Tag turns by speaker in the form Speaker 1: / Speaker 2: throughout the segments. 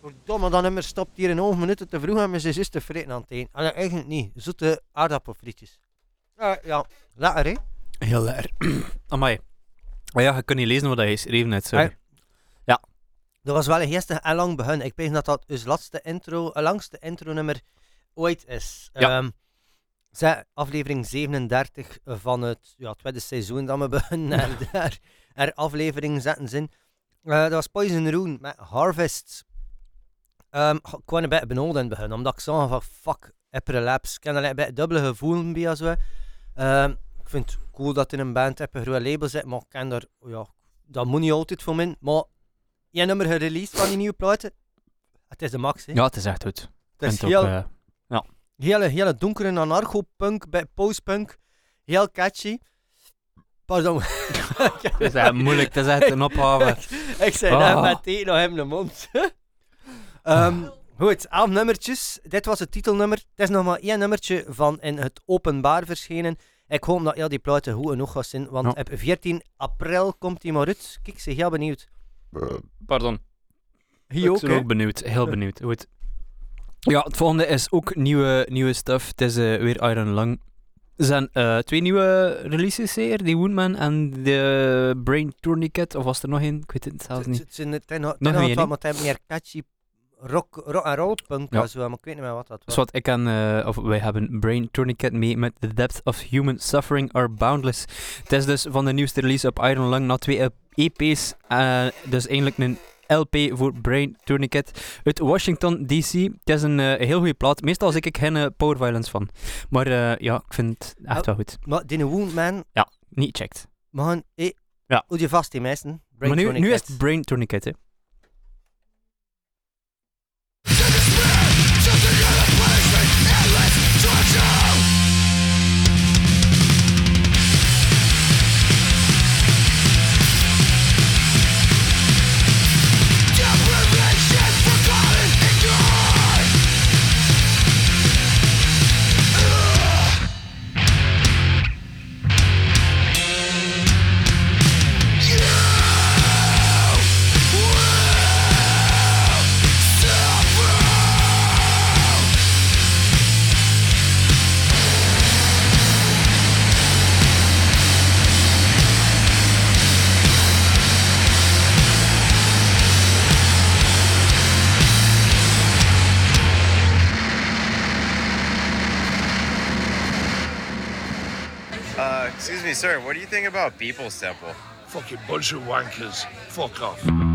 Speaker 1: Verdomme, dat nummer stopt hier een half minuten te vroeg en mijn zus is te vreten aan het eten. Ah, nee, eigenlijk niet. Zoete aardappelfrietjes. Ja, ja. lekker hè?
Speaker 2: Heel lekker. Amai. Maar ja, je kunt niet lezen wat hij schreef net. Sorry.
Speaker 1: Ah, Dat was wel een geestig en lang begin. Ik weet dat dat het laatste intro, langste intro nummer ooit is.
Speaker 2: Ja.
Speaker 1: Zij, aflevering 37 van het ja, tweede seizoen dat we beginnen. en daar er afleveringen zetten zin. Eh, dat was Poison Rune met Harvest. Ehm, ik kwam een beetje benauwd in het begin, omdat ik zag van fuck, April Labs. Ik heb er een beetje dubbele gevoel bij. Zo. Ehm, ik vind het cool dat in een band op een groot label zit, maar ik ken daar, ja, dat moet niet altijd voor mij. Maar je nummer gereleased van die nieuwe platen. Het is de max, hè.
Speaker 2: Ja, het is echt goed.
Speaker 1: het is
Speaker 2: Vind ook,
Speaker 1: heel,
Speaker 2: eh,
Speaker 1: hele, hele donkere anarcho-punk, bij post-punk. Heel catchy. Pardon.
Speaker 2: het is echt moeilijk, het is echt een opgave.
Speaker 1: ik zei
Speaker 2: Ah.
Speaker 1: net met thee nog in de mond. Ehm, goed, elf nummertjes. Dit was het titelnummer. Het is nog maar één nummertje van in het openbaar verschenen. Ik hoop dat heel die platen goed genoeg gaan zijn, want
Speaker 2: Ja.
Speaker 1: op 14 april komt die maar uit. Kijk, ik ben heel benieuwd.
Speaker 2: Pardon.
Speaker 1: Hier
Speaker 2: ik
Speaker 1: ook,
Speaker 2: ook benieuwd, heel benieuwd. Goed. Ja, het volgende is ook nieuwe, nieuwe stuff. Het is eh, weer Iron Lung. Er zijn eh, twee nieuwe releases hier, die Woundman en de Brain Tourniquet, of was er nog één? Ik weet het zelfs niet.
Speaker 1: Het zijn nog maar het meer catchy rock, rock en roll punk
Speaker 2: Ja.
Speaker 1: maar ik weet niet meer wat dat was.
Speaker 2: Wat ik kan, eh, of wij hebben Brain Tourniquet mee met The Depth of Human Suffering Are Boundless. Het is dus van de nieuwste release op Iron Lung na twee EP's. eh, dus eigenlijk een LP voor Brain Tourniquet uit Washington DC. Het is een eh, heel goede plaat. Meestal zie ik geen power violence van. Maar ja, ik vind het echt
Speaker 1: Oh.
Speaker 2: wel goed.
Speaker 1: Maar die Woundman,
Speaker 2: Niet checked.
Speaker 1: gaan... Eh,
Speaker 2: Ja.
Speaker 1: Houd je vast, die meesten.
Speaker 2: maar nu, nu is het Brain Tourniquet. Hè.
Speaker 3: What do you think about People's Temple?
Speaker 4: Fucking bunch of wankers. Fuck off.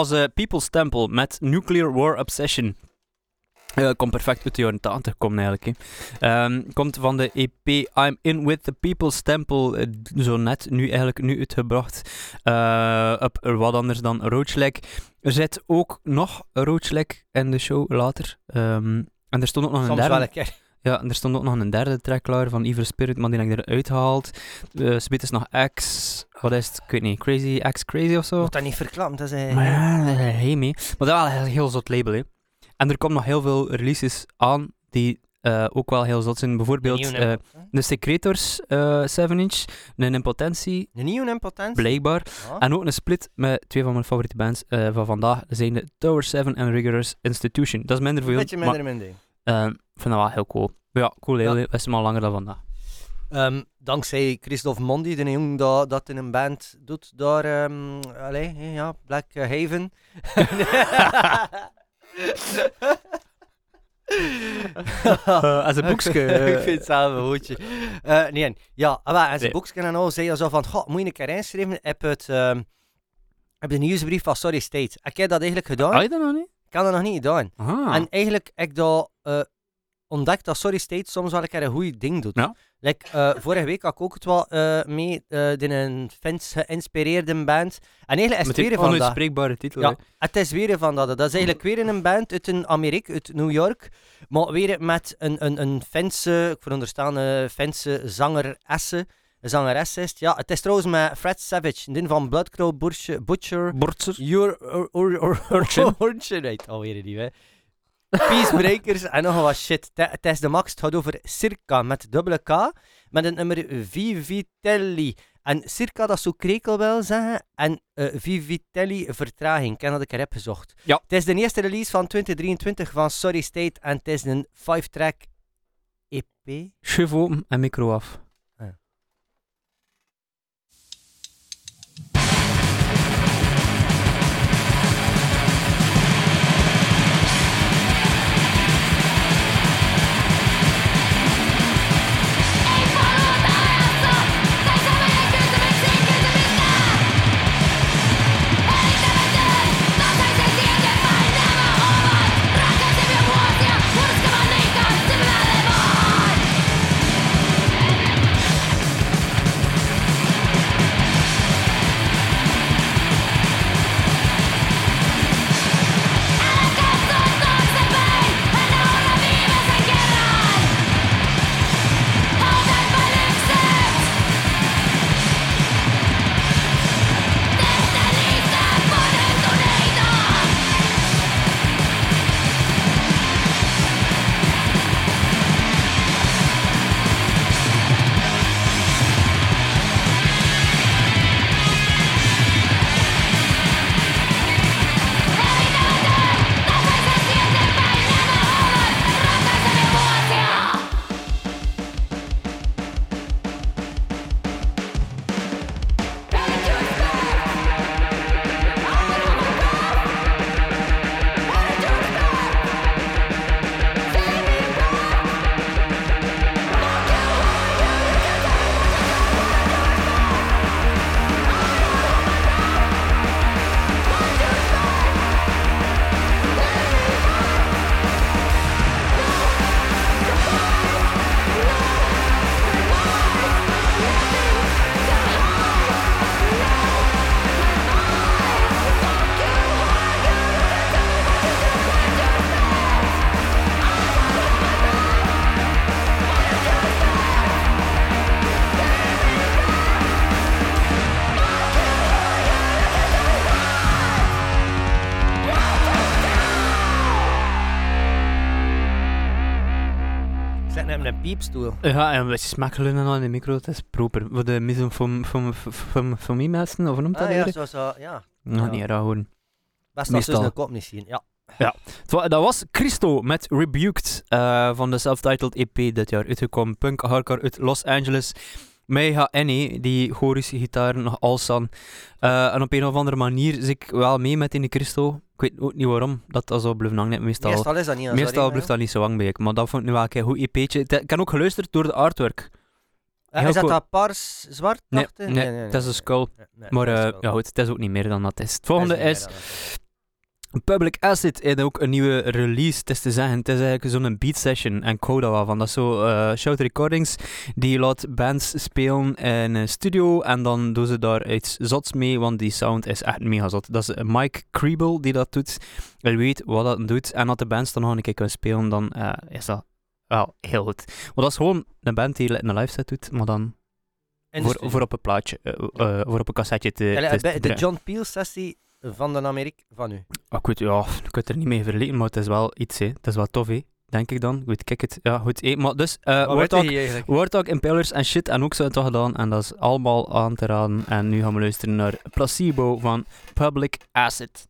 Speaker 2: Was eh, People's Temple met Nuclear War Obsession. Eh komt perfect uit de jaren 80 komen eigenlijk. Ehm, komt van de EP I'm In With The People's Temple, eh, zo net, nu eigenlijk nu uitgebracht. op wat anders dan Roachlek. Er zit ook nog Roachlek in de show later. Ehm, en er stond ook nog een
Speaker 1: Soms
Speaker 2: derde.
Speaker 1: wel een keer.
Speaker 2: Ja, en er stond ook nog een derde track klaar van Evil Spirit, maar die heb ik eruit gehaald. Uh, is nog X, wat is het? Ik weet niet, Crazy X Crazy of zo?
Speaker 1: Moet dat niet verklappen, dat is... eh,
Speaker 2: Maar ja, je mee. Maar dat is wel een heel zot label, hè. En er komen nog heel veel releases aan die eh, ook wel heel zot zijn. Bijvoorbeeld
Speaker 1: impotent-
Speaker 2: de Secretors eh 7-inch, een Impotentie,
Speaker 1: Een nieuwe impotent?
Speaker 2: blijkbaar.
Speaker 1: Ja.
Speaker 2: En ook een split met twee van mijn favoriete bands van vandaag. Dat zijn de Tower 7 en Rigorous Institution. Dat is minder
Speaker 1: Een
Speaker 2: veel,
Speaker 1: beetje
Speaker 2: maar
Speaker 1: minder minder.
Speaker 2: eh, ik vind dat wel heel cool. Ja, cool label,
Speaker 1: Ja.
Speaker 2: hè. dat is maar langer dan vandaag.
Speaker 1: Ehm, dankzij Christophe Mondi, de jongen dat, dat in een band doet daar, ehm allee, hè, ja, Black Haven.
Speaker 2: Eh, als een boekje.
Speaker 1: ik vind het zelf een hoedje. Eh, nee, ja, ah, wel, en zijn
Speaker 2: Nee.
Speaker 1: boekje en al zei hij zo van, goh, moet je een keer inschrijven? Heb het, ehm, heb de nieuwsbrief van Sorry State. Heb jij dat eigenlijk gedaan?
Speaker 2: Had je dat nog niet?
Speaker 1: Ik dat nog niet gedaan.
Speaker 2: Ah.
Speaker 1: En eigenlijk ik dat eh, ontdekt dat Sorry State soms wel een keer een goed ding doet.
Speaker 2: Ja.
Speaker 1: Like, eh, vorige week had ik ook het wel eh, mee eh, in een Fins geïnspireerde band. En eigenlijk is het weer van dat.
Speaker 2: titel.
Speaker 1: Ja, het is weer van dat. Dat is eigenlijk weer een band uit een Amerika, uit New York. Maar weer met een, een, een Finse, ik veronderstaan een Finse zangeresse. Een zangeres is. Ja, het is trouwens met Fred Savage, die van Bloodcrow Butcher. Butcher. Your or, or, or, alweer die, hè. Peacebreakers en nog wat shit. Is de max, het gaat over Circa met dubbele K, met een nummer Vivitelli. En Circa, dat zou krekel wel zeggen, en eh, Vivitelli vertraging. Ik heb dat ik er heb gezocht.
Speaker 2: Ja.
Speaker 1: Het is de eerste release van 2023 van Sorry State en het is een 5-track EP.
Speaker 2: Chef open en micro af.
Speaker 1: Piepstoel.
Speaker 2: Ja, en we smakelen dan aan de micro, dat is proper. Voor de missen van, van, van, van mij mensen, of noemt dat
Speaker 1: Ah ja, zo, zo, ja.
Speaker 2: Nou,
Speaker 1: Ja.
Speaker 2: niet raar horen.
Speaker 1: Best als dus een kop niet zien, ja.
Speaker 2: Wa- Dat was Christo met Rebuked eh, van de self-titled EP dit jaar uitgekomen. Punk hardcore uit Los Angeles. Mega Annie, die gorische gitaar nog aan. Eh, en op een of andere manier zit ik wel mee met in de Christo. Ik weet ook niet waarom dat dat zo blijft hangen. Meestal,
Speaker 1: Meestal is dat niet.
Speaker 2: meestal blijft dat niet zo lang bij ik. Maar dat vond ik nu wel een goed EP'tje. Ik heb ook geluisterd door de artwork. Heel
Speaker 1: is dat dat paars zwart?
Speaker 2: Nee, nee, het is een skull. Maar
Speaker 1: dat is
Speaker 2: eh, ja, goed, het is ook niet meer dan dat is. Het
Speaker 1: dat
Speaker 2: volgende is
Speaker 1: dat is.
Speaker 2: Public Acid heeft ook een nieuwe release, het is te zeggen. Het is eigenlijk zo'n beat session en coda wel van. Dat is zo eh, Shout Recordings, die laat bands spelen in een studio en dan doen ze daar iets zots mee, want die sound is echt mega zot. Dat is Mike Kriebel die dat doet. Hij weet wat dat doet en als de bands dan nog een keer kunnen spelen, dan eh, is dat wel heel goed. Want dat is gewoon een band die een live set doet, maar dan voor, voor op een plaatje, eh, voor op een cassetje te,
Speaker 1: de-
Speaker 2: te
Speaker 1: de
Speaker 2: draaien.
Speaker 1: John Peel sessie van de Amerika van u.
Speaker 2: Ah, ik weet, ja, ik weet er niet mee verleden, maar het is wel iets, hè. Het is wel tof, hè. Denk ik dan. Goed, kijk het. Ja, goed. Maar dus, Warthog,
Speaker 1: eigenlijk?
Speaker 2: Warthog, Impalers en shit en ook zo toch gedaan. En dat is allemaal aan te raden. En nu gaan we luisteren naar Placebo van Public Acid.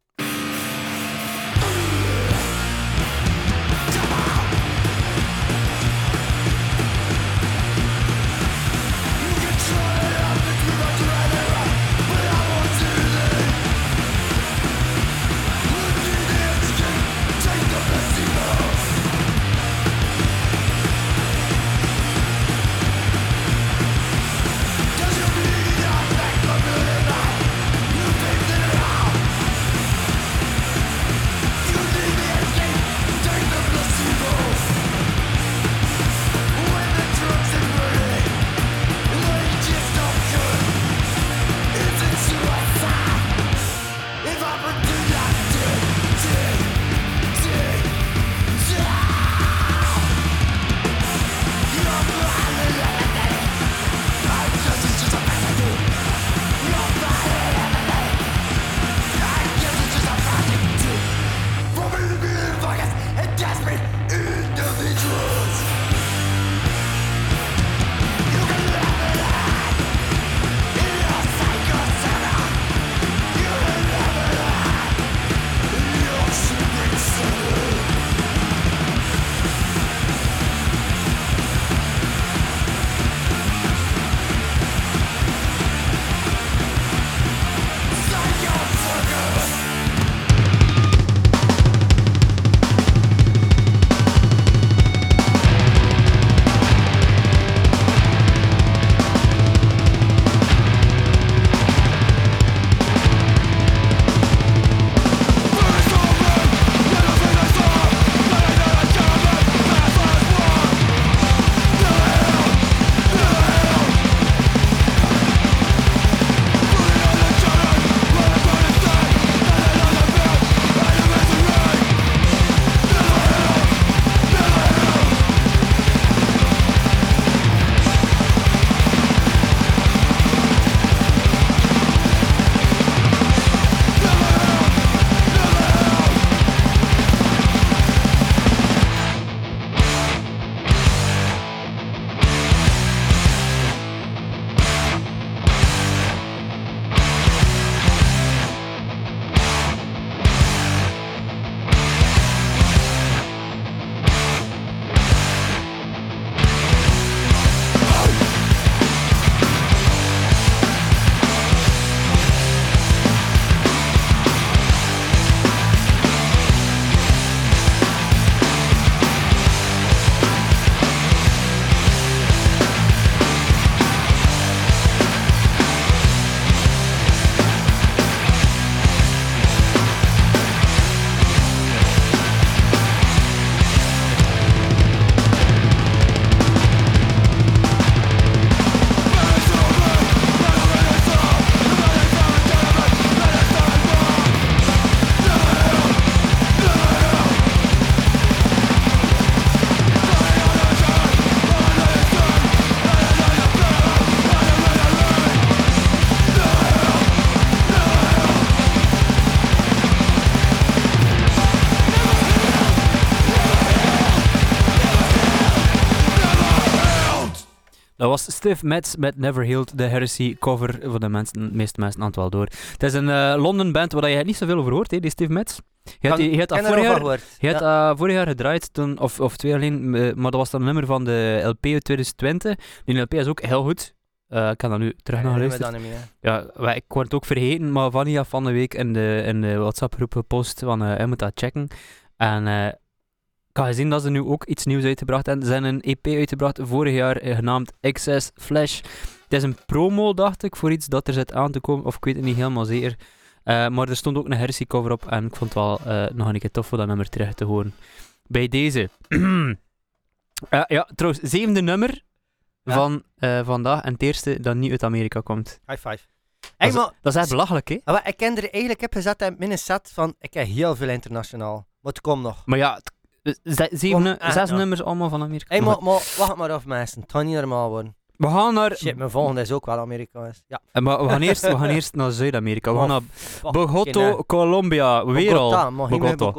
Speaker 2: Was Stiff Metz met Never Healed, de Heresy cover voor de, mensen, de meeste mensen aan het wel door. Het is een eh, Londen band waar je niet zoveel over hoort, hè, die Stiff Metz. Je had, je vorig jaar, je had
Speaker 1: Ja.
Speaker 2: vorig jaar gedraaid, toen, of, of twee alleen, eh, maar dat was dan een nummer van de LP uit 2020. Die LP is ook heel goed. Eh, ik kan dat nu terug naar
Speaker 1: nee,
Speaker 2: luisteren. Ja, ik word het ook vergeten, maar Vanny had van de week in de, in de WhatsApp-groep gepost van eh hij moet dat checken. En eh, ik had gezien dat ze nu ook iets nieuws uitgebracht hebben. Ze hebben een EP uitgebracht vorig jaar eh, genaamd Excess Flash. Het is een promo, dacht ik, voor iets dat er zit aan te komen, of ik weet het niet helemaal zeker. Eh, maar er stond ook een Heresy cover op en ik vond het wel eh, nog een keer tof voor dat nummer terug te horen. Bij deze. Ja, trouwens, zevende nummer
Speaker 1: Ja.
Speaker 2: van vandaag en het eerste dat niet uit Amerika komt.
Speaker 1: High five.
Speaker 2: Dat is,
Speaker 1: maar,
Speaker 2: dat is echt belachelijk, hè?
Speaker 1: Ah, maar ik ken er eigenlijk, ik heb gezet in mijn set van, ik heb heel veel internationaal. Het komt nog.
Speaker 2: Maar ja, het- zeven,
Speaker 1: Kom,
Speaker 2: nu-
Speaker 1: eh,
Speaker 2: zes
Speaker 1: ja.
Speaker 2: nummers allemaal van Amerika.
Speaker 1: Hey,
Speaker 2: Maar
Speaker 1: maar, maar wacht maar af, mensen. Het gaat niet normaal worden.
Speaker 2: We gaan naar,
Speaker 1: Shit, mijn volgende is ook wel Amerikaans. Ja.
Speaker 2: eh, maar we gaan eerst, we gaan eerst naar Zuid-Amerika. We gaan naar Bogotá, Colombia. Weer al.
Speaker 1: Bogotá.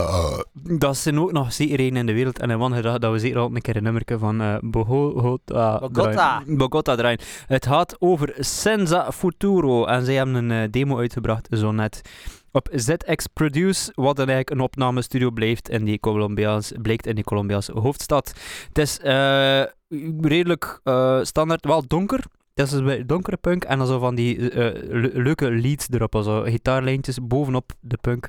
Speaker 1: Zeggen?
Speaker 2: Dat zijn ook nog zeker één in de wereld. En had gedacht dat we zeker al een keer een nummerke van eh Bogotá,
Speaker 1: Bogotá.
Speaker 2: draaien. Het gaat over Senza Futuro. En zij hebben een eh, demo uitgebracht, zo net. Op ZX Produce, wat dan eigenlijk een opnamestudio blijft in die Colombiaans, blijkt in die Colombiaanse hoofdstad. Het is redelijk standaard, wel donker. Het is dus bij donkere punk en dan zo van die eh, le- leuke leads erop, zo gitaarlijntjes bovenop de punk.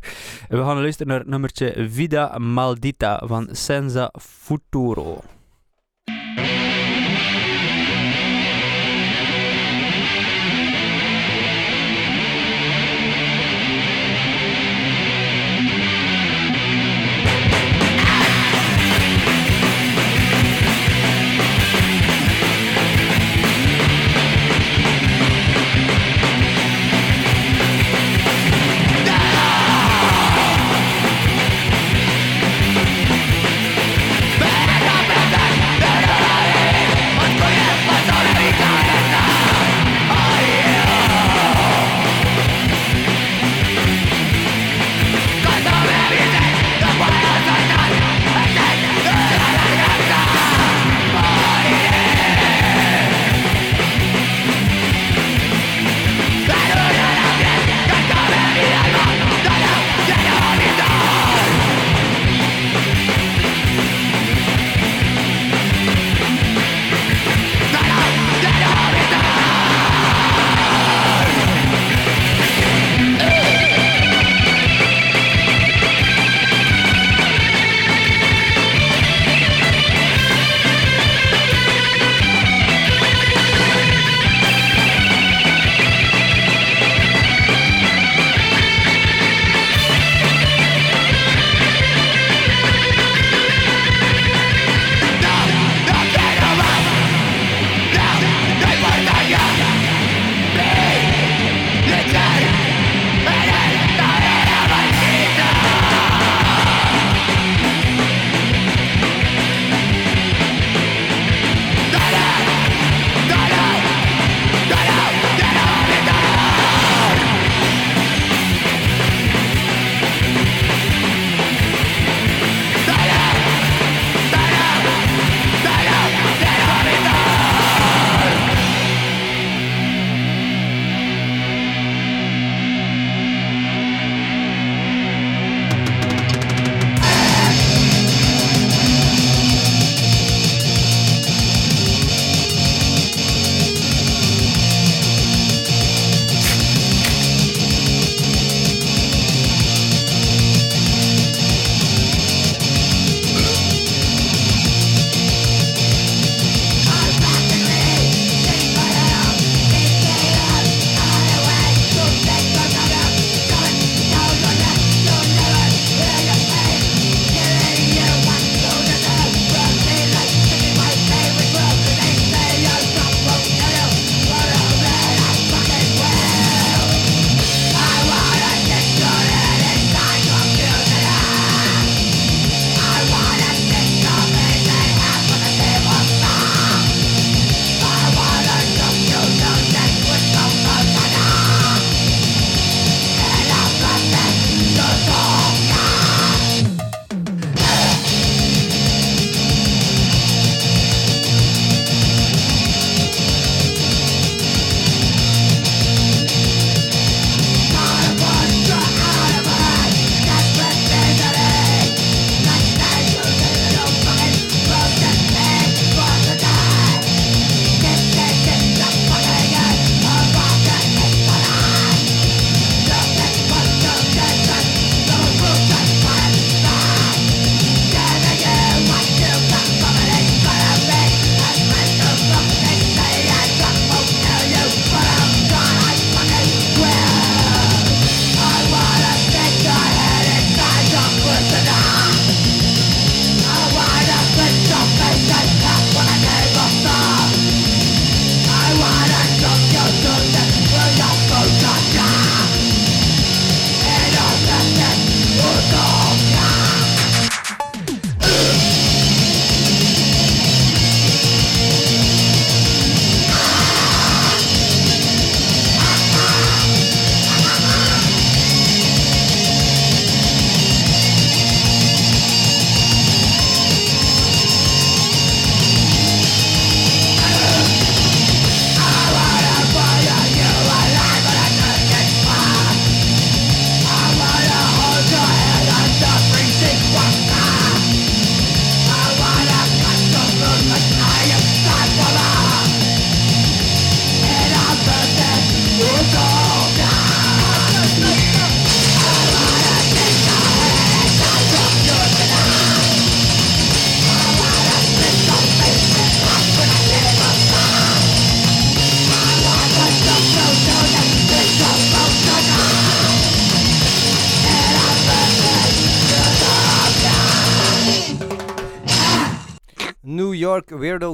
Speaker 2: We gaan luisteren naar het nummertje Vida Maldita van Senza Futuro.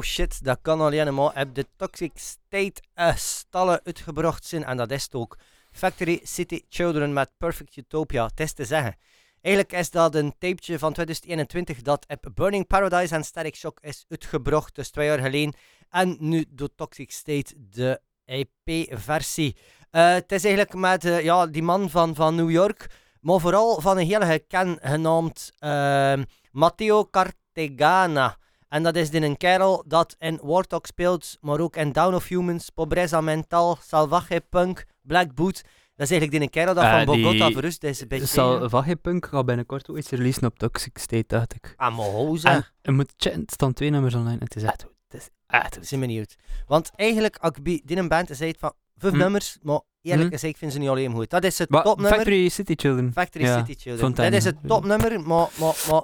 Speaker 1: Shit, dat kan alleen maar op de Toxic State eh, stallen uitgebracht zijn. En dat is het ook. Factory City Children met Perfect Utopia. Het is te zeggen. Eigenlijk is dat een tapeje van 2021 dat op Burning Paradise en Static Shock is uitgebracht. Dus twee jaar geleden. En nu door Toxic State de EP-versie. Eh, het is eigenlijk met eh, ja, die man van, van New York. Maar vooral van een hele geken genaamd eh, Matteo Cartegana. En dat is in een kerel dat in Warthog speelt, maar ook in Down of Humans, Pobreza Mental, Salvaje Punk, Black Boot. Dat is eigenlijk die een kerel dat
Speaker 2: Eh,
Speaker 1: van Bogota verrust is. Een beetje,
Speaker 2: Zal Vagipunk gaat binnenkort ook iets releasen op Toxic State, dacht ik.
Speaker 1: Ah, maar hoe ze?
Speaker 2: En moet het staan twee nummers online. Het is echt goed. Het is echt goed.
Speaker 1: zijn benieuwd. Want eigenlijk, als ik bij die band zei van vijf
Speaker 2: Hm.
Speaker 1: nummers, maar eerlijk
Speaker 2: Hm.
Speaker 1: gezegd vind ze niet alleen goed. Dat is het
Speaker 2: Maar
Speaker 1: topnummer.
Speaker 2: Factory City Children.
Speaker 1: Factory
Speaker 2: Ja,
Speaker 1: City Children. Dat is het topnummer, maar, maar, maar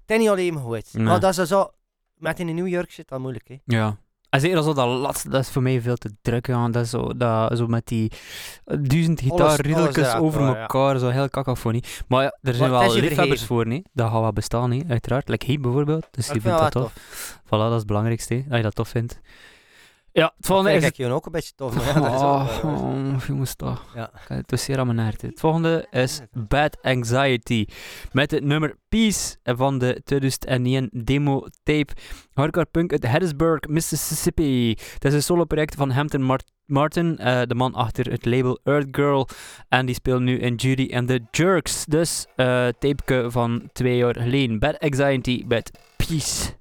Speaker 1: het is niet alleen goed.
Speaker 2: Nee.
Speaker 1: Maar dat is zo, met in New York shit, dat moeilijk hè.
Speaker 2: Ja. En zeker zo dat laatste, dat is voor mij veel te druk. Ja. Dat is zo, dat, zo met die eh, duizend gitaarriedeltjes over
Speaker 1: elkaar, ja.
Speaker 2: zo heel cacophonie. Maar ja, er zijn
Speaker 1: Maar
Speaker 2: wel liefhebbers voor, nee. dat gaat wel bestaan, nee, uiteraard. Like hij bijvoorbeeld, dus
Speaker 1: Ik
Speaker 2: die
Speaker 1: vind
Speaker 2: vindt
Speaker 1: dat wel
Speaker 2: tof. Voilà, dat is het belangrijkste, hè, dat je dat tof vindt. Ja, het volgende is...
Speaker 1: ik je ook een beetje tof. Maar ja, dat is ook
Speaker 2: Oh,
Speaker 1: wel waar.
Speaker 2: oh, jongens toch.
Speaker 1: Ja.
Speaker 2: Het is zeer aan mijn hart. Het volgende is Bad Anxiety. Met het nummer Peace van de 2001 demo tape. Hardcore punk uit Harrisburg, Mississippi. Het is een solo project van Hampton Mar- Martin, eh, de man achter het label Earth Girl. En die speelt nu in Judy and the Jerks. Dus eh tapeke van twee jaar geleden. Bad Anxiety met Peace.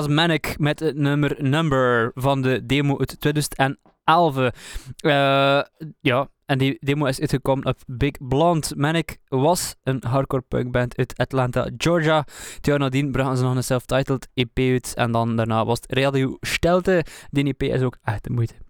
Speaker 2: Was Manic met het nummer Number van de demo uit 2011. Eh, ja, en die demo is uitgekomen op Big Blonde. Manic was een hardcore punkband uit Atlanta, Georgia. Het jaar nadien brachten ze nog een self-titled EP uit. En dan daarna was het Radio Stelte. Die EP is ook echt de moeite.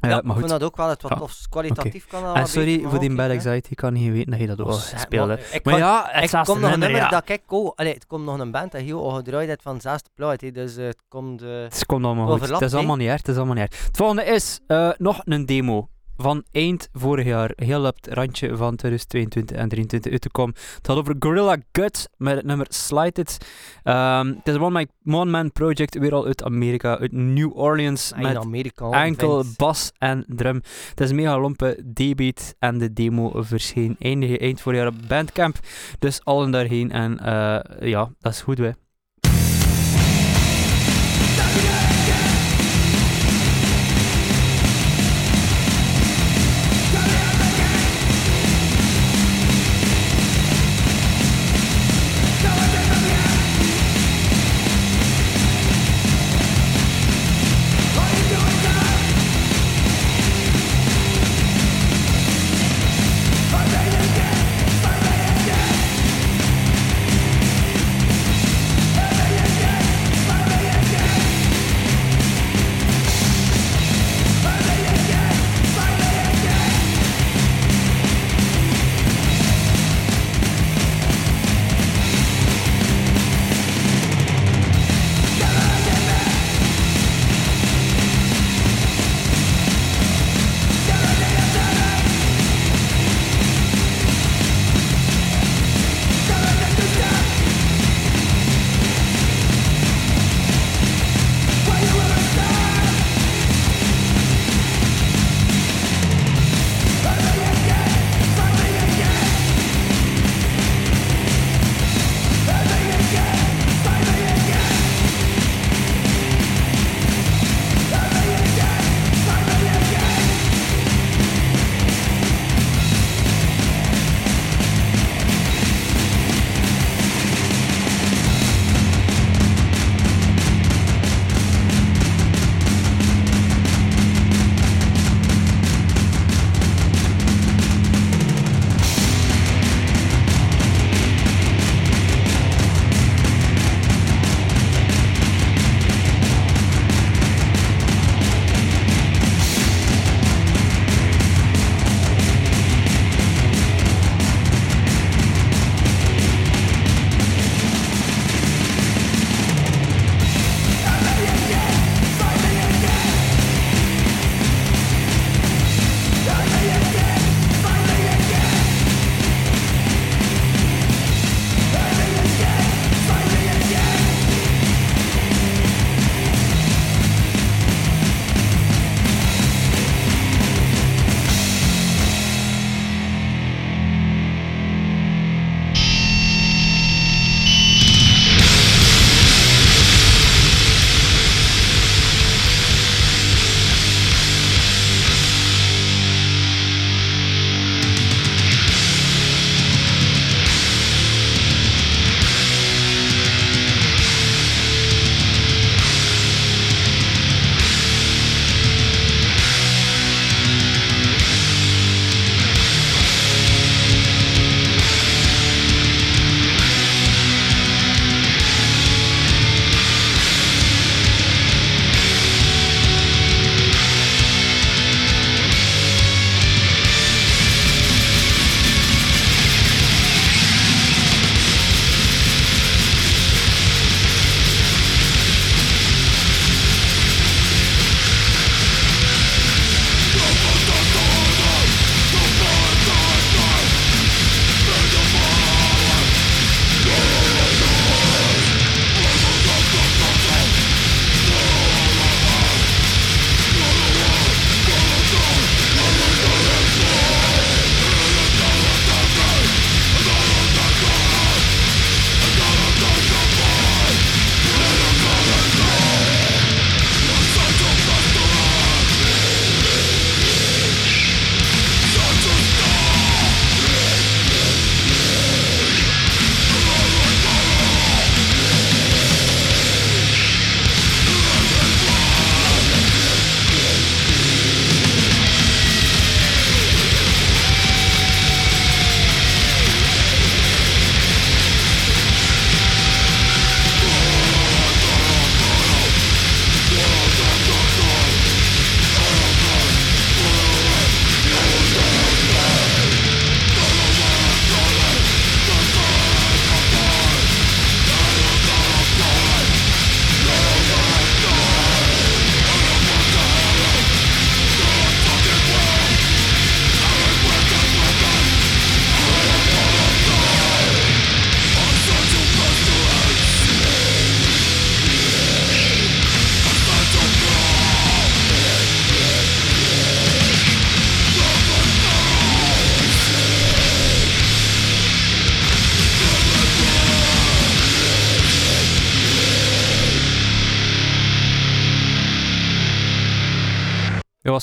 Speaker 1: Ja,
Speaker 2: Eh,
Speaker 1: ik
Speaker 2: maar
Speaker 1: vind
Speaker 2: goed.
Speaker 1: dat ook wel het wat tof. Kwalitatief kan dat
Speaker 2: En
Speaker 1: wel
Speaker 2: sorry
Speaker 1: beter,
Speaker 2: voor die
Speaker 1: ook,
Speaker 2: bad anxiety. Ik kan niet weten dat je dat ook
Speaker 1: Oh, zeg,
Speaker 2: gespeeld
Speaker 1: maar. Ik
Speaker 2: ja, het
Speaker 1: Ik
Speaker 2: laatste
Speaker 1: kom nog een
Speaker 2: nummer,
Speaker 1: dat ik ook... Allee, het komt nog een band dat heel al gedraaid heeft van zesde plaat. Dus eh, het komt... eh,
Speaker 2: Het komt allemaal goed. Het is allemaal niet erg. Het is allemaal niet erg. Het volgende is eh, nog een demo van eind vorig jaar. Heel op het randje van 2022 en 2023 uit te komen. Het gaat over Gorilla Gut met het nummer Slide It. Ehm, het is een one-man project weer al uit Amerika, uit New Orleans.
Speaker 1: in
Speaker 2: met
Speaker 1: Amerika.
Speaker 2: enkel bas en drum. Het is een mega lompe debuut en de demo verscheen eindig eind vorig jaar op Bandcamp. Dus allen daarheen en eh, ja, dat is goed hè.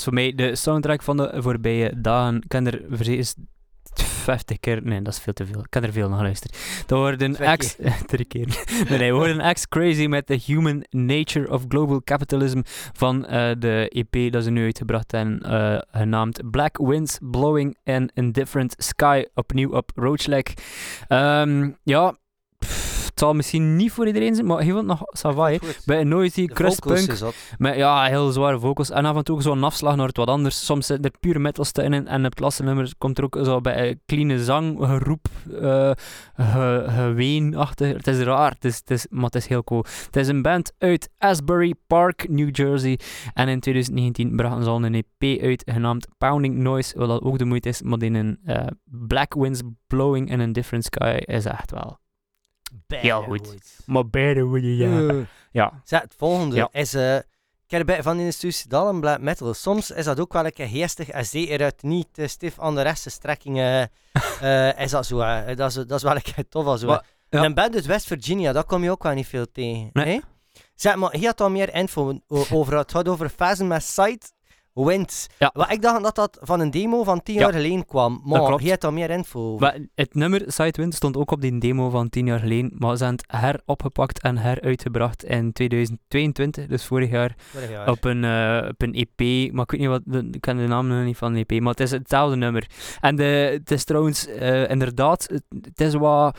Speaker 2: Voor mij de soundtrack van de voorbije dagen. Ik kan er vrees 50 keer... Nee, dat is veel te veel. Ik kan er veel naar luisteren. Dat worden
Speaker 1: Twee
Speaker 2: X... Drie keer. nee, nee, we hoorden X Crazy met The Human Nature of Global Capitalism van eh, de EP dat ze nu uitgebracht en eh, genaamd Black Winds Blowing in Indifferent Sky. Opnieuw op Roachleg. Ehm, ja, het zal misschien niet voor iedereen zijn, maar heel veel nog Savai. Bij een noisy crustpunk met ja, heel zware vocals. En af en toe ook zo'n afslag naar het wat anders. Soms zit er pure metalste in. En op het nummer komt er ook zo bij een clean zang, geroep, eh ge, geween achter. Het is raar, het is, het is, maar het is heel cool. Het is een band uit Asbury Park, New Jersey. En in 2019 brachten ze al een EP uit, genaamd Pounding Noise. Wat dat ook de moeite is, maar in een eh, Black Winds Blowing in a Different Sky is echt wel. Heel goed. Maar beide je ja.
Speaker 1: Eh.
Speaker 2: Ja,
Speaker 1: Zeg, het volgende
Speaker 2: Ja.
Speaker 1: is... eh ik heb bij van in de suicidal en black metal. Soms is dat ook wel een keer geestig en zeker uit niet te stif aan de rechtse strekkingen eh, is dat zo. eh, dat, is, dat is wel een keer tof. al Zo,
Speaker 2: Maar, ja.
Speaker 1: En een band uit West Virginia, dat kom je ook wel niet veel tegen.
Speaker 2: Nee.
Speaker 1: hè? Zeg, maar hier had al meer info over. Het gaat over Phasen met Sight Winds.
Speaker 2: Ja.
Speaker 1: Wat ik dacht dat dat van een demo van tien
Speaker 2: Ja.
Speaker 1: jaar geleden kwam. Maar hier had al meer info over.
Speaker 2: Maar het nummer Sidewind stond ook op die demo van 10 jaar geleden, maar ze hebben het heropgepakt en heruitgebracht in 2022, dus vorig jaar,
Speaker 1: Vorig jaar.
Speaker 2: op een, eh, op een EP. Maar ik weet niet wat, de, ik ken de naam nog niet van de EP, maar het is hetzelfde nummer. En de, het is trouwens eh, inderdaad, het, het is wat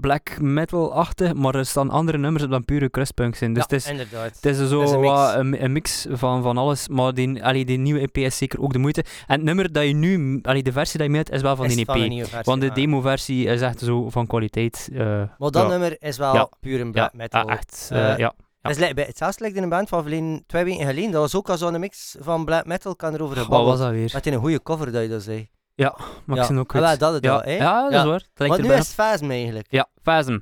Speaker 2: black metal-achtig, maar er staan andere nummers op dan pure crustpunk zijn. Dus
Speaker 1: ja,
Speaker 2: het is
Speaker 1: inderdaad.
Speaker 2: het is zo
Speaker 1: is een mix.
Speaker 2: wat een, een mix van, van alles, maar die, allee, die nieuwe EP is zeker ook de moeite. En het nummer dat je nu, allee, de versie dat je hebt, is wel van
Speaker 1: Is
Speaker 2: die EP.
Speaker 1: nieuwe versie,
Speaker 2: Want de
Speaker 1: ja.
Speaker 2: demo-versie is echt zo van kwaliteit. eh,
Speaker 1: Maar dat
Speaker 2: ja,
Speaker 1: nummer is wel
Speaker 2: Ja.
Speaker 1: puur een black
Speaker 2: ja,
Speaker 1: metal.
Speaker 2: echt. Eh, ja.
Speaker 1: Li- bij- hetzelfde lijkt in een band van verleden, twee weken geleden. Dat was ook al zo'n mix van black metal. Kan erover
Speaker 2: Wat
Speaker 1: gebabbeld.
Speaker 2: was dat weer?
Speaker 1: Met in een goede cover dat je dat zei.
Speaker 2: Maar
Speaker 1: ja.
Speaker 2: ik zie ook
Speaker 1: Ah,
Speaker 2: goed.
Speaker 1: dat is
Speaker 2: ja, ja, dat
Speaker 1: Ja.
Speaker 2: is waar. Dat
Speaker 1: Want nu
Speaker 2: erbij
Speaker 1: is het Phasm eigenlijk.
Speaker 2: Ja, Phasm.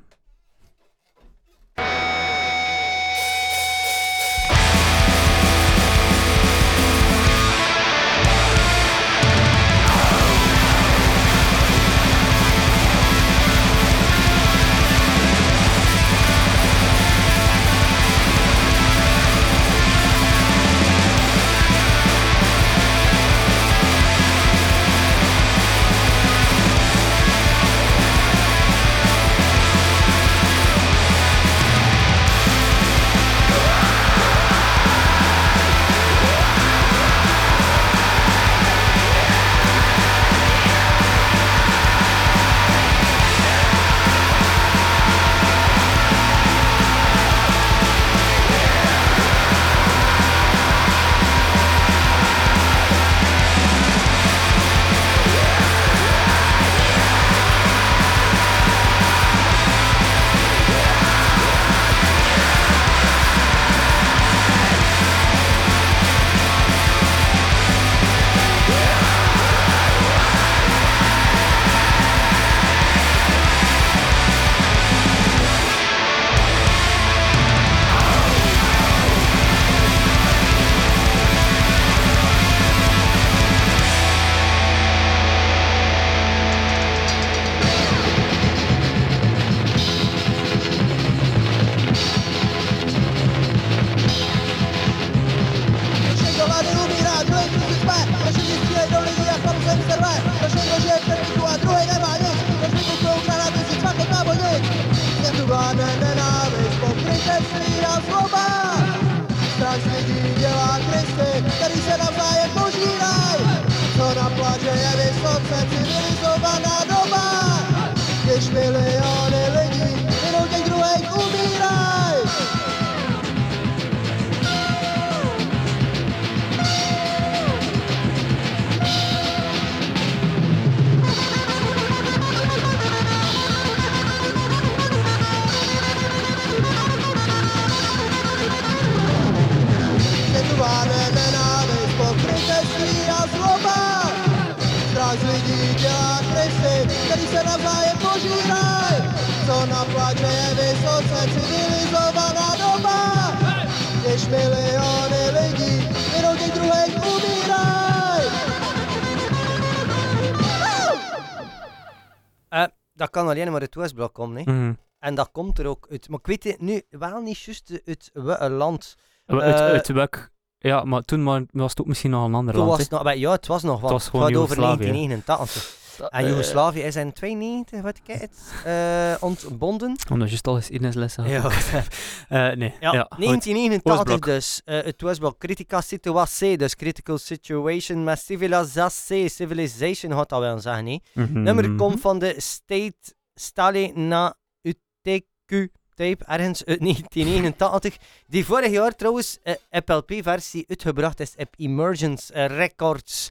Speaker 1: Alleen maar uit het Westblok komen. Hè.
Speaker 2: Mhm.
Speaker 1: En dat komt er ook uit. Maar ik weet het nu wel niet juist uit welk land.
Speaker 2: Uit,
Speaker 1: Eh,
Speaker 2: uit welk Ja, maar toen maar, was het ook misschien nog een ander
Speaker 1: Toen
Speaker 2: land.
Speaker 1: was nog, ja, het was nog,
Speaker 2: was
Speaker 1: het
Speaker 2: gewoon
Speaker 1: gaat over
Speaker 2: Joegoslavië, hè.
Speaker 1: 1989.
Speaker 2: hè.
Speaker 1: En Joegoslavië is in 92, wat ik het, eh ontbonden.
Speaker 2: Omdat je al eens in lessen had.
Speaker 1: Ja,
Speaker 2: Eh, nee.
Speaker 1: ja,
Speaker 2: Ja, goed.
Speaker 1: 1989
Speaker 2: Oostblok.
Speaker 1: dus. Eh, het was wel critica situatie, dus critical situation civilisatie. Civilization had dat wel zeggen, nee.
Speaker 2: Mhm.
Speaker 1: Nummer komt van de State Stale na UTQ tape ergens uit 1989. Die vorig jaar trouwens eh, op LP-versie uitgebracht is op Emergence eh, Records.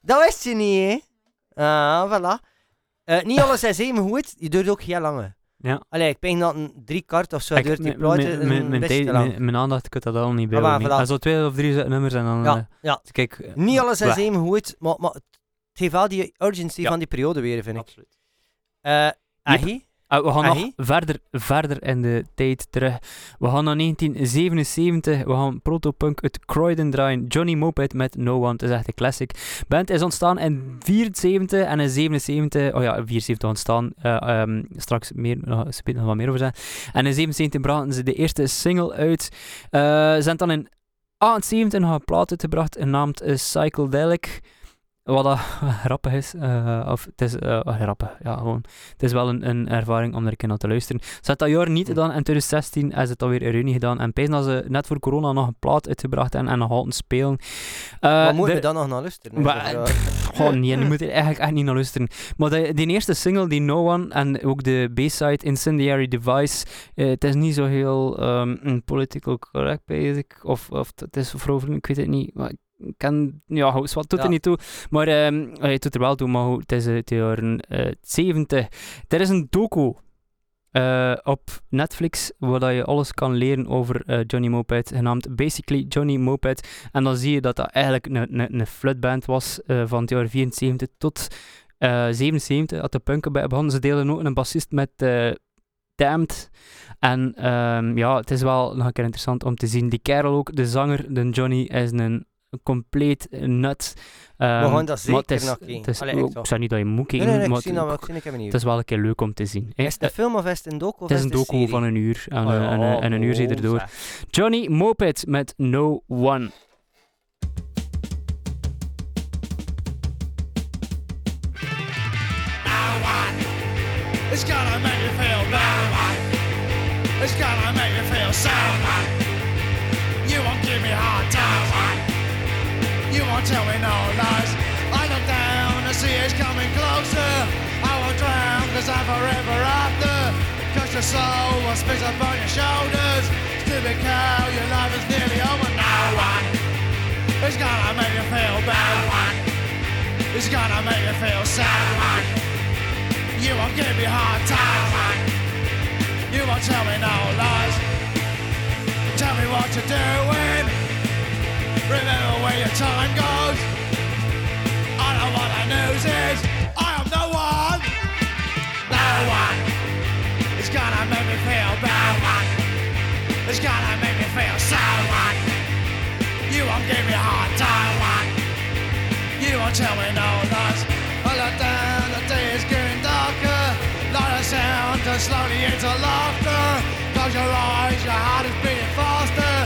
Speaker 1: Dat wist je niet, hè? Ah, voilà. Eh, niet alles is even goed, je duurt ook heel lang.
Speaker 2: Ja.
Speaker 1: Allee, ik denk dat een drie kwart of zo
Speaker 2: Ik-
Speaker 1: duurt die plaatje
Speaker 2: mijn-
Speaker 1: een
Speaker 2: mijn- aandacht, ik kan dat al niet bij.
Speaker 1: Ah, voilà.
Speaker 2: zo twee of drie nummers en dan...
Speaker 1: Ja,
Speaker 2: eh,
Speaker 1: ja.
Speaker 2: kijk, eh,
Speaker 1: Niet alles is even goed, maar, maar het heeft wel die urgency
Speaker 2: Ja.
Speaker 1: van die periode weer, vind ik.
Speaker 2: Absoluut.
Speaker 1: Eh Ahi?
Speaker 2: Ah, we gaan
Speaker 1: Ahi?
Speaker 2: nog verder, verder in de tijd terug. We gaan naar 1977. We gaan protopunk uit Croydon draaien. Johnny Moped met No One. Het is echt een classic. Band is ontstaan in 74 en in 77... Oh ja, 74 ontstaan. Eh, ehm, straks meer, nog, wat meer over zeggen. En in 77 brachten ze de eerste single uit. Eh, ze zijn dan in 78 nog een plaat uitgebracht, genaamd uh, Psychedelic. Wat dat grappig is, eh, of het is grappig, ja gewoon. Het is wel een, een ervaring om er een keer naar te luisteren. Ze had dat jaar niet gedaan en in 2016 hebben ze het alweer een reunie gedaan. En pijs dat ze net voor corona nog een plaat uitgebracht en, en nog altijd spelen. Eh,
Speaker 1: Wat moet
Speaker 2: de-
Speaker 1: je dan nog naar luisteren?
Speaker 2: Maar- Oh nee, je moet er eigenlijk echt niet naar luisteren. Maar die, die eerste single, die No One, en ook de B-side Incendiary Device, het is niet zo heel mm, political correct, basic, of, of het is vrouwelijk, ik weet het niet. Maar kan, ja, goed, wat doet
Speaker 1: Ja.
Speaker 2: er niet toe. Maar ehm, allee, het doet er wel toe, maar het is uit de jaren eh 70. Er is een docu eh, op Netflix waar dat je alles kan leren over eh, Johnny Moped, genaamd Basically Johnny Moped. En dan zie je dat dat eigenlijk een, een, een floodband was van het jaar 74 tot eh 77, had de punken bij begonnen. Ze delen ook een bassist met eh Damned. En ehm, ja, het is wel nog een keer interessant om te zien. Die kerel ook, de zanger, de Johnny, is een compleet nut. Ehm,
Speaker 1: We gaan dat
Speaker 2: maar het
Speaker 1: zeker
Speaker 2: is-
Speaker 1: nog
Speaker 2: het is
Speaker 1: Allee, ik
Speaker 2: ook-
Speaker 1: wel.
Speaker 2: Ik zeg niet dat je moet kijken,
Speaker 1: nee, nee,
Speaker 2: maar
Speaker 1: ik zie
Speaker 2: het-
Speaker 1: dat wel. Ik zie ik heb
Speaker 2: het is wel een keer leuk om te zien. hè.
Speaker 1: Is het een film of is het een docu? Of
Speaker 2: Het is een
Speaker 1: het
Speaker 2: docu van een uur. En,
Speaker 1: Oh
Speaker 2: en, en een uur zit
Speaker 1: oh,
Speaker 2: erdoor.
Speaker 1: zeg.
Speaker 2: Johnny Moped met No One.
Speaker 5: It's gonna make you feel bad. It's gonna make you feel sad. You won't give me a hard time. You won't tell me no lies. I look down and see it's coming closer. I won't drown cause I'm forever after. Cause your soul will spit up on your shoulders. Stupid cow, your life is nearly over. No one is gonna make you feel bad. It's gonna make you feel sad. You won't give me hard time. You won't tell me no lies. Tell me what you're doing. Remember where your time goes. I don't what the news is. I am no one. No one. It's gonna make me feel bad. One It's gonna make me feel sad. You won't give me a hard time. Why? You won't tell me no lies. I look down, the day is getting darker. A sound and slowly into laughter. Close your eyes, your heart is beating faster.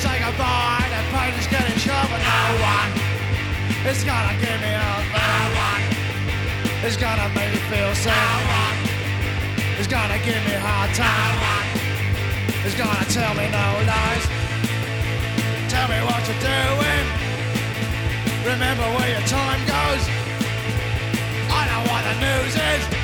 Speaker 5: Say goodbye, the pain is getting sharper. No one is gonna give me a no one. It's gonna make me feel sad. It's gonna give me a hard time. It's gonna tell me no lies. Tell me what you're doing. Remember where your time goes. I know what the news is.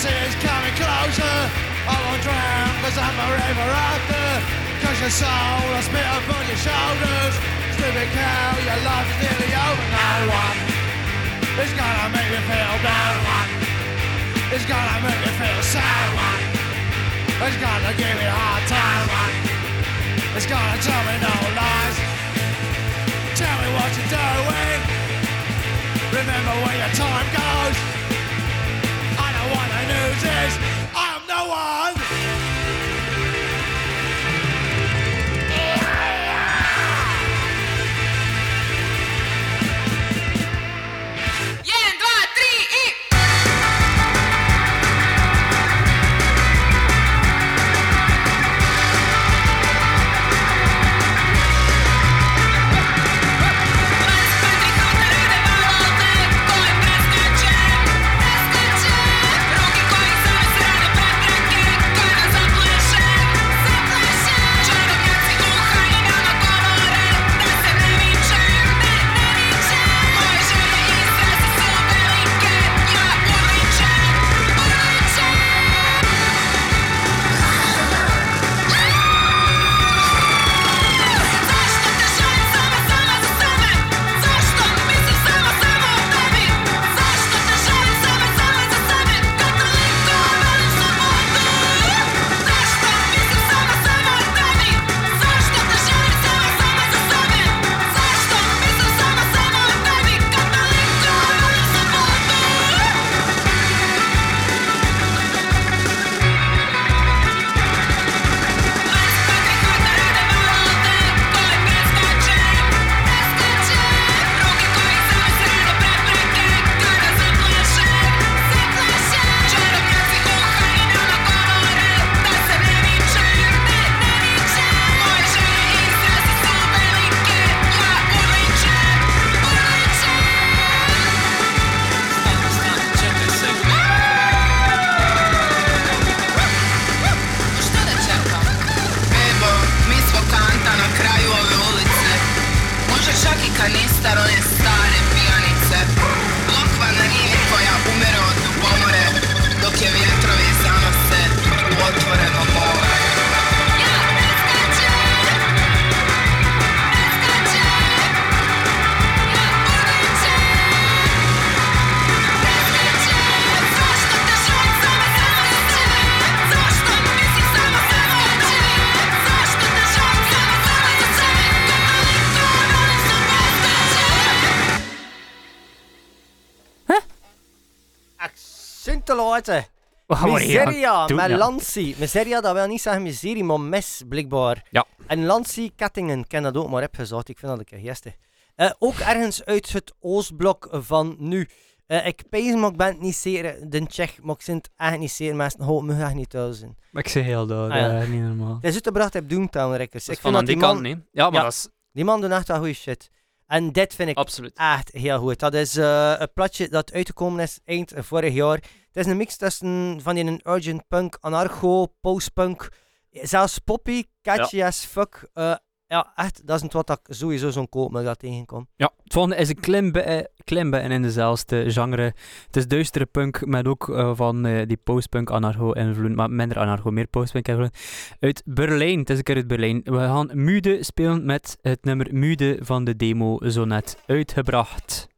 Speaker 5: To it's coming closer. I won't drown cause I'm forever after. Cause your soul will spit upon your shoulders. Stupid cow, your life is nearly over. No one is gonna make you feel bad. One. It's gonna make you feel sad. One. It's gonna give me a hard time. one. It's gonna tell me no lies. Tell me what you're doing.
Speaker 6: Remember where your time goes.
Speaker 2: Aan het
Speaker 1: Miseria
Speaker 2: doen,
Speaker 1: met
Speaker 2: ja?
Speaker 1: Lancy. Miseria, dat wil niet zeggen miserie, maar mis, blijkbaar.
Speaker 2: Ja.
Speaker 1: En Lancy-kettingen, ik ken dat ook maar opgezocht. Ik vind dat een keer gestig. Eh, ook ergens uit het Oostblok van nu. Eh, ik pees, maar ik ben het niet zeker. De Tsjech, maar ik vind het echt niet zeker. Mensen hopen me echt niet thuis zijn.
Speaker 2: Maar ik zeg heel dat,
Speaker 1: Ah, ja.
Speaker 2: eh, niet normaal.
Speaker 1: Het is uitgebracht op Doomtown Records.
Speaker 2: Dat
Speaker 1: Ik
Speaker 2: van
Speaker 1: vind
Speaker 2: aan die
Speaker 1: die
Speaker 2: kant,
Speaker 1: man,
Speaker 2: nee. Ja, maar
Speaker 1: Ja.
Speaker 2: dat is
Speaker 1: die man doet echt wel goede shit. En dit vind ik
Speaker 2: absoluut.
Speaker 1: echt heel goed. Dat is eh, een platje dat uitgekomen is eind vorig jaar. Het is een mix tussen van die een urgent punk, anarcho, postpunk, zelfs poppy, catchy as fuck. Eh, ja, echt, dat is een wat dat ik sowieso zo'n koop me dat tegenkom.
Speaker 2: Ja, het volgende is een klim, bij- klim bij- in dezelfde genre. Het is duistere punk met ook eh, van eh, die postpunk anarcho invloed, maar minder anarcho, meer postpunk invloed. Uit Berlijn, het is een keer uit Berlijn. We gaan Mude spelen met het nummer Mude van de demo zo net uitgebracht.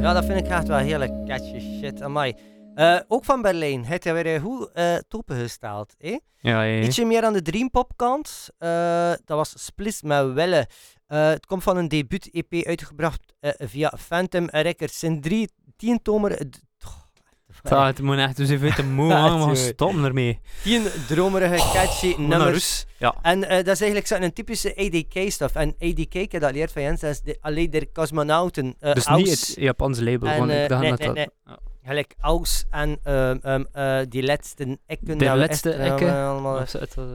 Speaker 1: Ja, dat vind ik echt wel hele catchy shit. Amai. Eh, ook van Berlijn. Het je weer goed eh toppen gesteld. Eh?
Speaker 2: Ja, ja, ja.
Speaker 1: Ietsje meer aan de Dreampop kant. Eh, dat was Splis met Welle. Het komt van een debuut-EP uitgebracht via Phantom Records. Zijn drie tientomer...
Speaker 2: Ja, het moet echt dus even te moe
Speaker 1: Ja,
Speaker 2: aan, maar
Speaker 1: tuurlijk.
Speaker 2: stoppen ermee.
Speaker 1: Tien dromerige, catchy
Speaker 2: naar
Speaker 1: nummers.
Speaker 2: Ja.
Speaker 1: En eh, dat is eigenlijk zo een typische ADK-stuff. En ADK, ik heb dat leerd van Jens, dat is de, alleen de cosmonauten. eh,
Speaker 2: Dus
Speaker 1: Aus,
Speaker 2: niet het Japanse label.
Speaker 1: En,
Speaker 2: want
Speaker 1: eh,
Speaker 2: ik dacht
Speaker 1: nee,
Speaker 2: dat
Speaker 1: nee.
Speaker 2: Ja.
Speaker 1: Gelijk Aus en ehm, ehm, eh, die laatste ekken.
Speaker 2: De
Speaker 1: we
Speaker 2: laatste ekken?
Speaker 1: Allemaal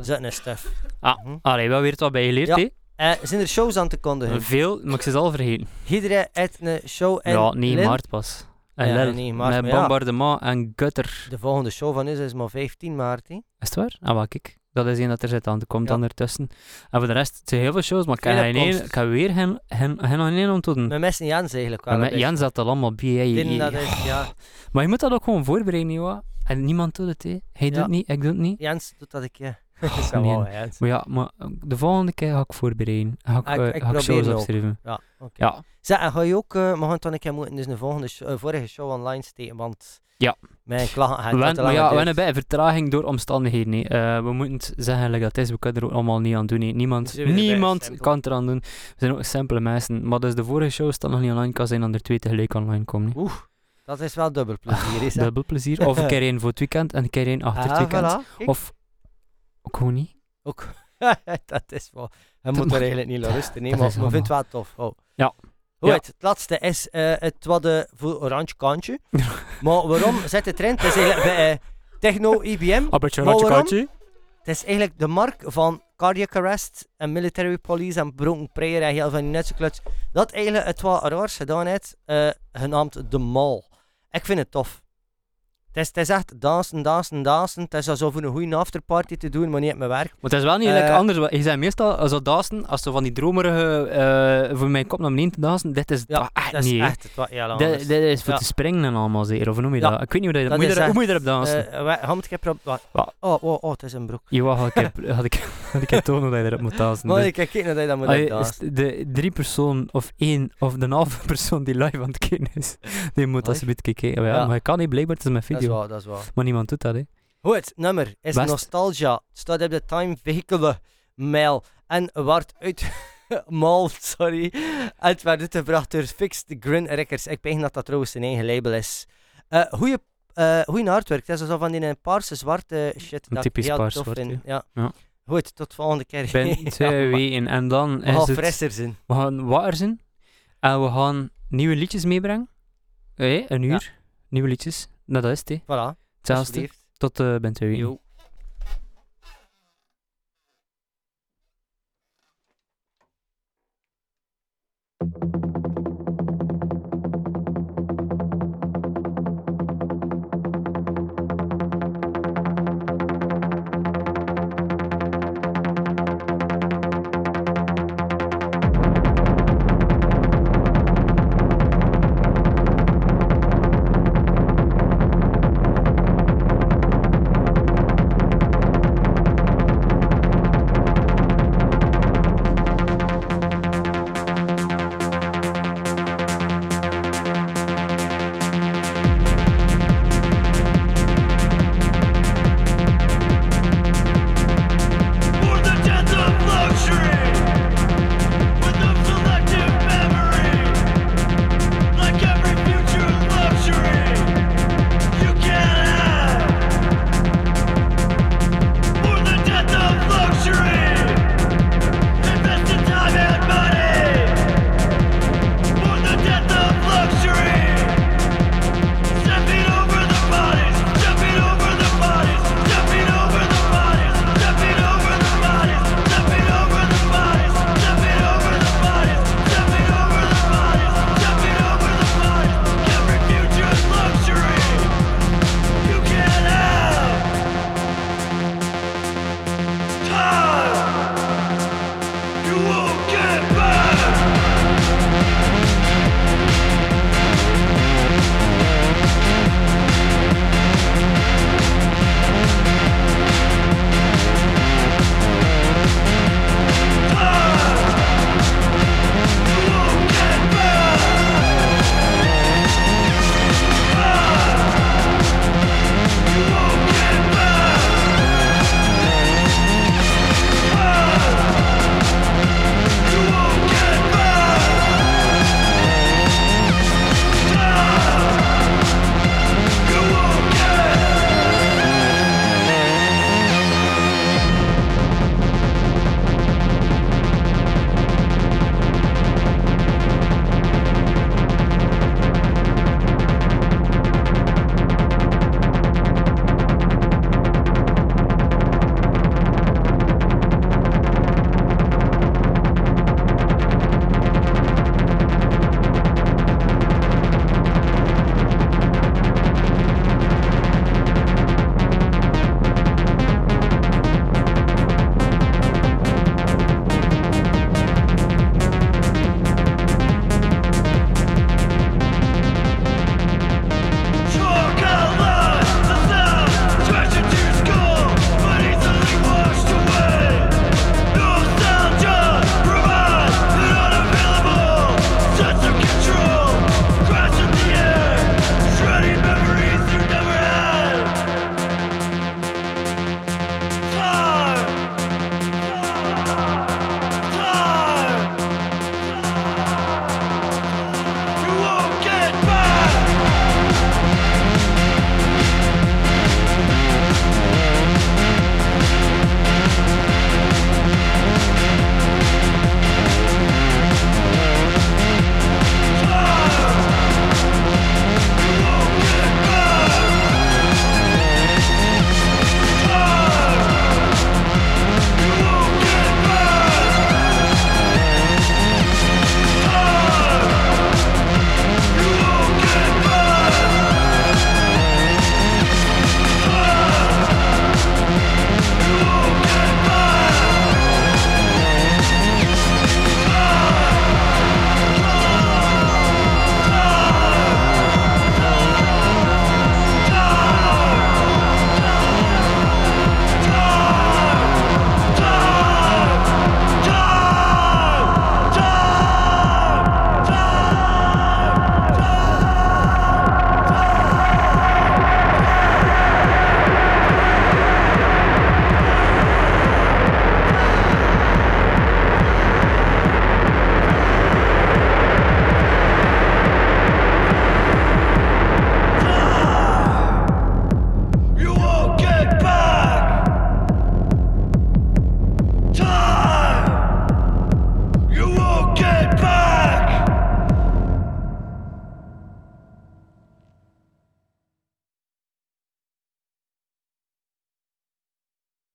Speaker 1: zo'n stuff.
Speaker 2: Ah.
Speaker 1: Mhm.
Speaker 2: Allee, wel weer wat bij geleerd,
Speaker 1: Ja.
Speaker 2: hè?
Speaker 1: Eh, zijn er shows aan te kondigen?
Speaker 2: Veel, maar ik ze al vergeten.
Speaker 1: Iedereen heeft een show in
Speaker 2: ja, nee,
Speaker 1: Lille.
Speaker 2: maart pas. En
Speaker 1: Ja, maart,
Speaker 2: met
Speaker 1: maar ja.
Speaker 2: bombardement en gutter.
Speaker 1: De volgende show van is is maar 15 maart. hè.
Speaker 2: Is het waar? Ah, wel, kijk. Dat is één dat er zit aan. Er komt
Speaker 1: Ja.
Speaker 2: dan ertussen. En voor de rest, het zijn heel veel shows, maar ik geen ik heb weer geen, geen, geen nog één om te doen.
Speaker 1: Met mensen Jans eigenlijk wel.
Speaker 2: Met Jens zat al allemaal bij. Je-
Speaker 1: Ik denk
Speaker 2: je-
Speaker 1: dat is, ja.
Speaker 2: Maar je moet dat ook gewoon voorbereiden, joh. En niemand doet het, hè. Hij doet het niet, ik doe het niet.
Speaker 1: Jens doet dat ik ja. Dat wel.
Speaker 2: Maar ja, maar eh, de volgende keer ga ik voorbereiden. Ga ik,
Speaker 1: Ah, ik-
Speaker 2: eh,
Speaker 1: ik
Speaker 2: ga ik
Speaker 1: probeer
Speaker 2: shows opschrijven.
Speaker 1: Ja, oké.
Speaker 2: Ja,
Speaker 1: Zeg, en ga je ook, eh, we gaan dan een keer moeten, dus een volgende vorige show online steken, want
Speaker 2: Ja.
Speaker 1: mijn klachten gaan
Speaker 2: we maar ja, we hebben bij vertraging door omstandigheden. we moeten het zeggen like dat is, we kunnen er ook allemaal niet aan doen. Niemand, niemand kan het eraan doen. We zijn ook simpele mensen. Maar dus de vorige show staat nog niet online, kan zijn dat er twee tegelijk online komen.
Speaker 1: Oeh, dat is wel dubbel plezier, is dat?
Speaker 2: Dubbel plezier. Of een keer één voor het weekend en een keer één achter het
Speaker 1: Ah,
Speaker 2: weekend.
Speaker 1: voilà.
Speaker 2: Of ook gewoon niet.
Speaker 1: Ook. dat is wel. Hij
Speaker 2: Dat
Speaker 1: moet er eigenlijk niet naar rusten, nee, maar vinden het wel tof. Oh.
Speaker 2: Ja.
Speaker 1: Goed,
Speaker 2: Ja.
Speaker 1: het laatste is eh, het wat de voor oranje kantje. maar waarom zet de trend? Het is eigenlijk bij eh, Techno IBM.
Speaker 2: Een beetje
Speaker 1: Maar
Speaker 2: ratje
Speaker 1: Het is eigenlijk de mark van cardiac arrest en military police en broken prayer en heel van die kluts. Dat eigenlijk het wat raars gedaan heeft, eh, genaamd de mall. Ik vind het tof. Het is, het is echt dansen, dansen, dansen. Het is alsof een goede afterparty te doen, maar niet op mijn werk.
Speaker 2: Maar het is wel niet like
Speaker 1: Eh,
Speaker 2: anders. Je zei meestal zo dansen, als zo van die dromerige eh, voor mijn kop naar beneden te dansen. Dit is
Speaker 1: Ja,
Speaker 2: echt
Speaker 1: dat is
Speaker 2: niet.
Speaker 1: echt het wat heel
Speaker 2: Dit, dit is voor
Speaker 1: Ja.
Speaker 2: te springen en allemaal zeker. Of hoe noem je
Speaker 1: Ja.
Speaker 2: dat? Ik weet niet hoe, je,
Speaker 1: Dat
Speaker 2: moet je er- hoe moet je erop dansen.
Speaker 1: Eh, Wat? Oh, oh, oh, het is een broek.
Speaker 2: Ja, had ik, had ik, had ik het tonen dat je erop moet dansen.
Speaker 1: Maar
Speaker 2: Dus-
Speaker 1: ik kijk naar dat je dat moet
Speaker 2: Allee,
Speaker 1: dansen.
Speaker 2: de drie persoon of één of de halve persoon die live aan het kijken is, die moet alsjeblieft kijken. Ja. Maar ik kan niet, blijkbaar, het is met
Speaker 1: Dat is waar, dat is waar.
Speaker 2: Maar niemand doet dat, hè.
Speaker 1: Goed, het nummer is
Speaker 2: Best.
Speaker 1: Nostalgia. Het staat op de Time Vehicle mail en wordt uit... Mal, sorry. En het werd uitgebracht door Fixed Grin Records. Ik denk dat dat trouwens zijn eigen label is. Eh goeie, eh goeie artwork. Het is alsof van die paarse zwarte shit.
Speaker 2: Een
Speaker 1: dat
Speaker 2: typisch paars zwart, ja.
Speaker 1: Ja.
Speaker 2: Ja.
Speaker 1: Goed, tot volgende keer.
Speaker 2: Ben twee weken en dan
Speaker 1: we
Speaker 2: is
Speaker 1: gaan
Speaker 2: het...
Speaker 1: frisser zijn.
Speaker 2: We gaan water zijn en we gaan nieuwe liedjes meebrengen. Hé, een uur. Nieuwe liedjes. Nou, dat is het, hè.
Speaker 1: Voilà.
Speaker 2: Hetzelfde.
Speaker 1: alsjeblieft.
Speaker 2: Tot uh, ben twee weken.
Speaker 1: Jo.
Speaker 5: For